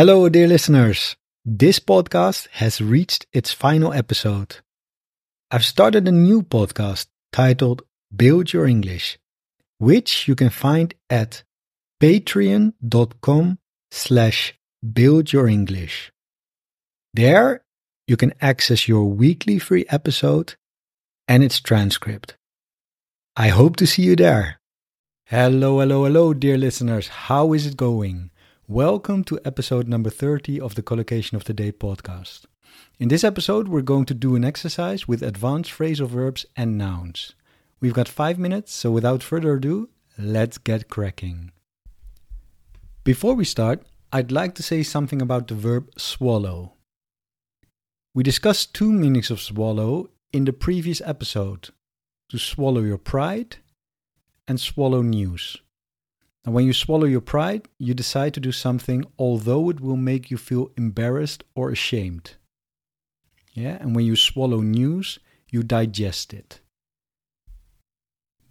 Hello, dear listeners. This podcast has reached its final episode. I've started a new podcast titled Build Your English, which you can find at patreon.com slash buildyourenglish. There, you can access your weekly free episode and its transcript. I hope to see you there. Hello, hello, hello, dear listeners. How is it going? Welcome to episode number 30 of the Collocation of the Day podcast. In this episode, we're going to do an exercise with advanced phrasal verbs and nouns. We've got five minutes, so without further ado, let's get cracking. Before we start, I'd like to say something about the verb swallow. We discussed two meanings of swallow in the previous episode to swallow your pride and swallow news. And when you swallow your pride, you decide to do something although it will make you feel embarrassed or ashamed. Yeah, and when you swallow news, you digest it.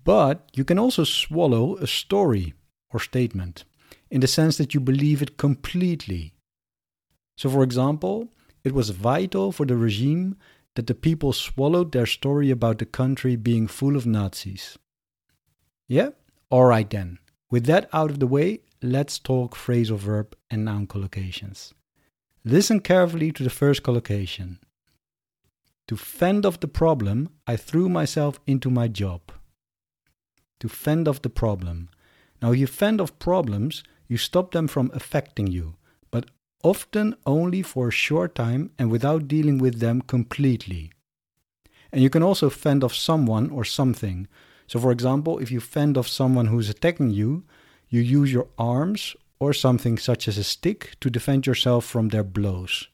But you can also swallow a story or statement in the sense that you believe it completely. So, for example, it was vital for the regime that the people swallowed their story about the country being full of Nazis. Yeah? Alright then. With that out of the way, let's talk phrasal verb and noun collocations. Listen carefully to the first collocation. To fend off the problem, I threw myself into my job. To fend off the problem. Now, you fend off problems, you stop them from affecting you, but often only for a short time and without dealing with them completely. And you can also fend off someone or something, so, for example, if you fend off someone who's attacking you, you use your arms or something such as a stick to defend yourself from their blows.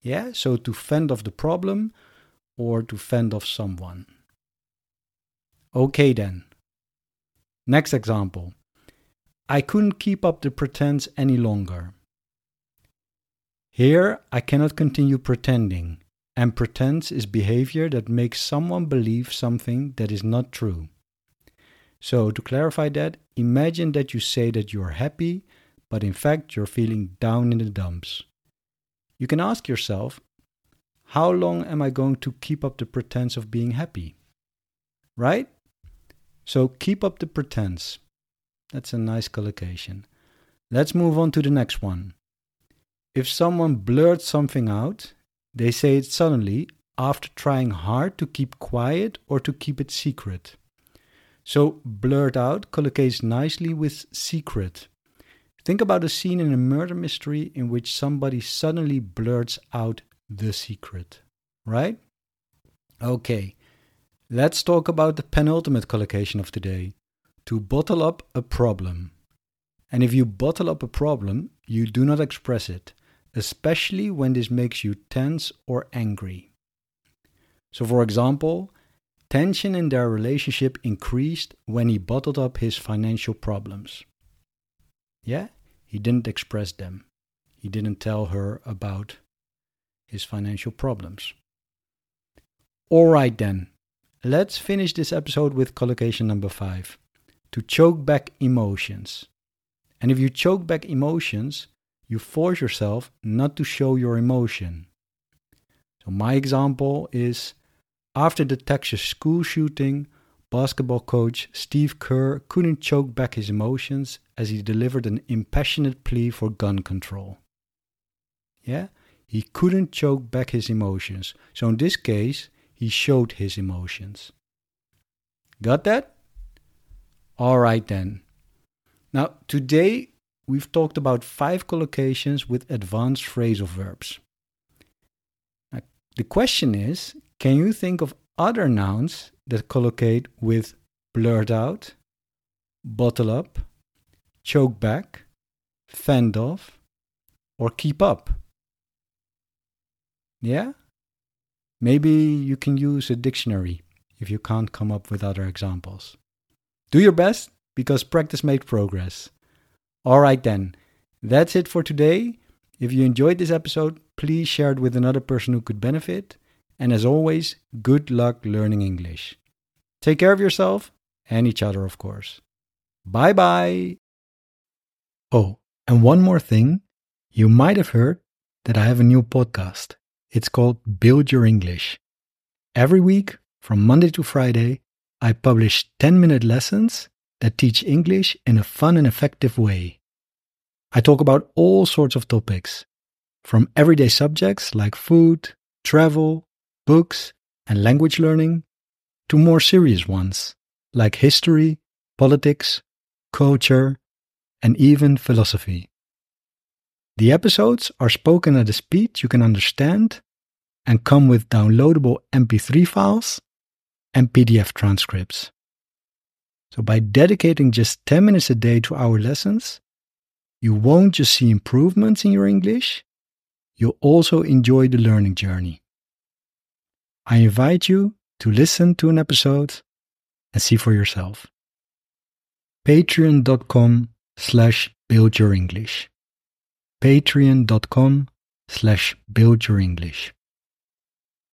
Yeah, so to fend off the problem or to fend off someone. Okay, then. Next example. I couldn't keep up the pretense any longer. Here, I cannot continue pretending and pretense is behavior that makes someone believe something that is not true. So, to clarify that, imagine that you say that you are happy, but in fact you're feeling down in the dumps. You can ask yourself, how long am I going to keep up the pretense of being happy? Right? So, keep up the pretense. That's a nice collocation. Let's move on to the next one. If someone blurts something out, they say it suddenly after trying hard to keep quiet or to keep it secret. So, blurt out collocates nicely with secret. Think about a scene in a murder mystery in which somebody suddenly blurts out the secret, right? Okay, let's talk about the penultimate collocation of today to bottle up a problem. And if you bottle up a problem, you do not express it especially when this makes you tense or angry. So, for example, tension in their relationship increased when he bottled up his financial problems. Yeah, he didn't express them, he didn't tell her about his financial problems. Alright then, let's finish this episode with collocation number five to choke back emotions. And if you choke back emotions, you force yourself not to show your emotion. So, my example is after the Texas school shooting, basketball coach Steve Kerr couldn't choke back his emotions as he delivered an impassioned plea for gun control. Yeah, he couldn't choke back his emotions. So, in this case, he showed his emotions. Got that? Alright then. Now, today we've talked about five collocations with advanced phrasal verbs. Now, the question is can you think of other nouns that collocate with blurt out, bottle up, choke back, fend off, or keep up? Yeah? Maybe you can use a dictionary if you can't come up with other examples. Do your best because practice makes progress. All right, then. That's it for today. If you enjoyed this episode, please share it with another person who could benefit. And as always, good luck learning English. Take care of yourself and each other, of course. Bye bye. Oh, and one more thing. You might have heard that I have a new podcast. It's called Build Your English. Every week, from Monday to Friday, I publish 10 minute lessons that teach English in a fun and effective way. I talk about all sorts of topics, from everyday subjects like food, travel, books, and language learning, to more serious ones like history, politics, culture, and even philosophy. The episodes are spoken at a speed you can understand and come with downloadable MP3 files and PDF transcripts. So, by dedicating just 10 minutes a day to our lessons, you won't just see improvements in your English, you'll also enjoy the learning journey. I invite you to listen to an episode and see for yourself. Patreon.com slash build your English patreon.com slash build your English.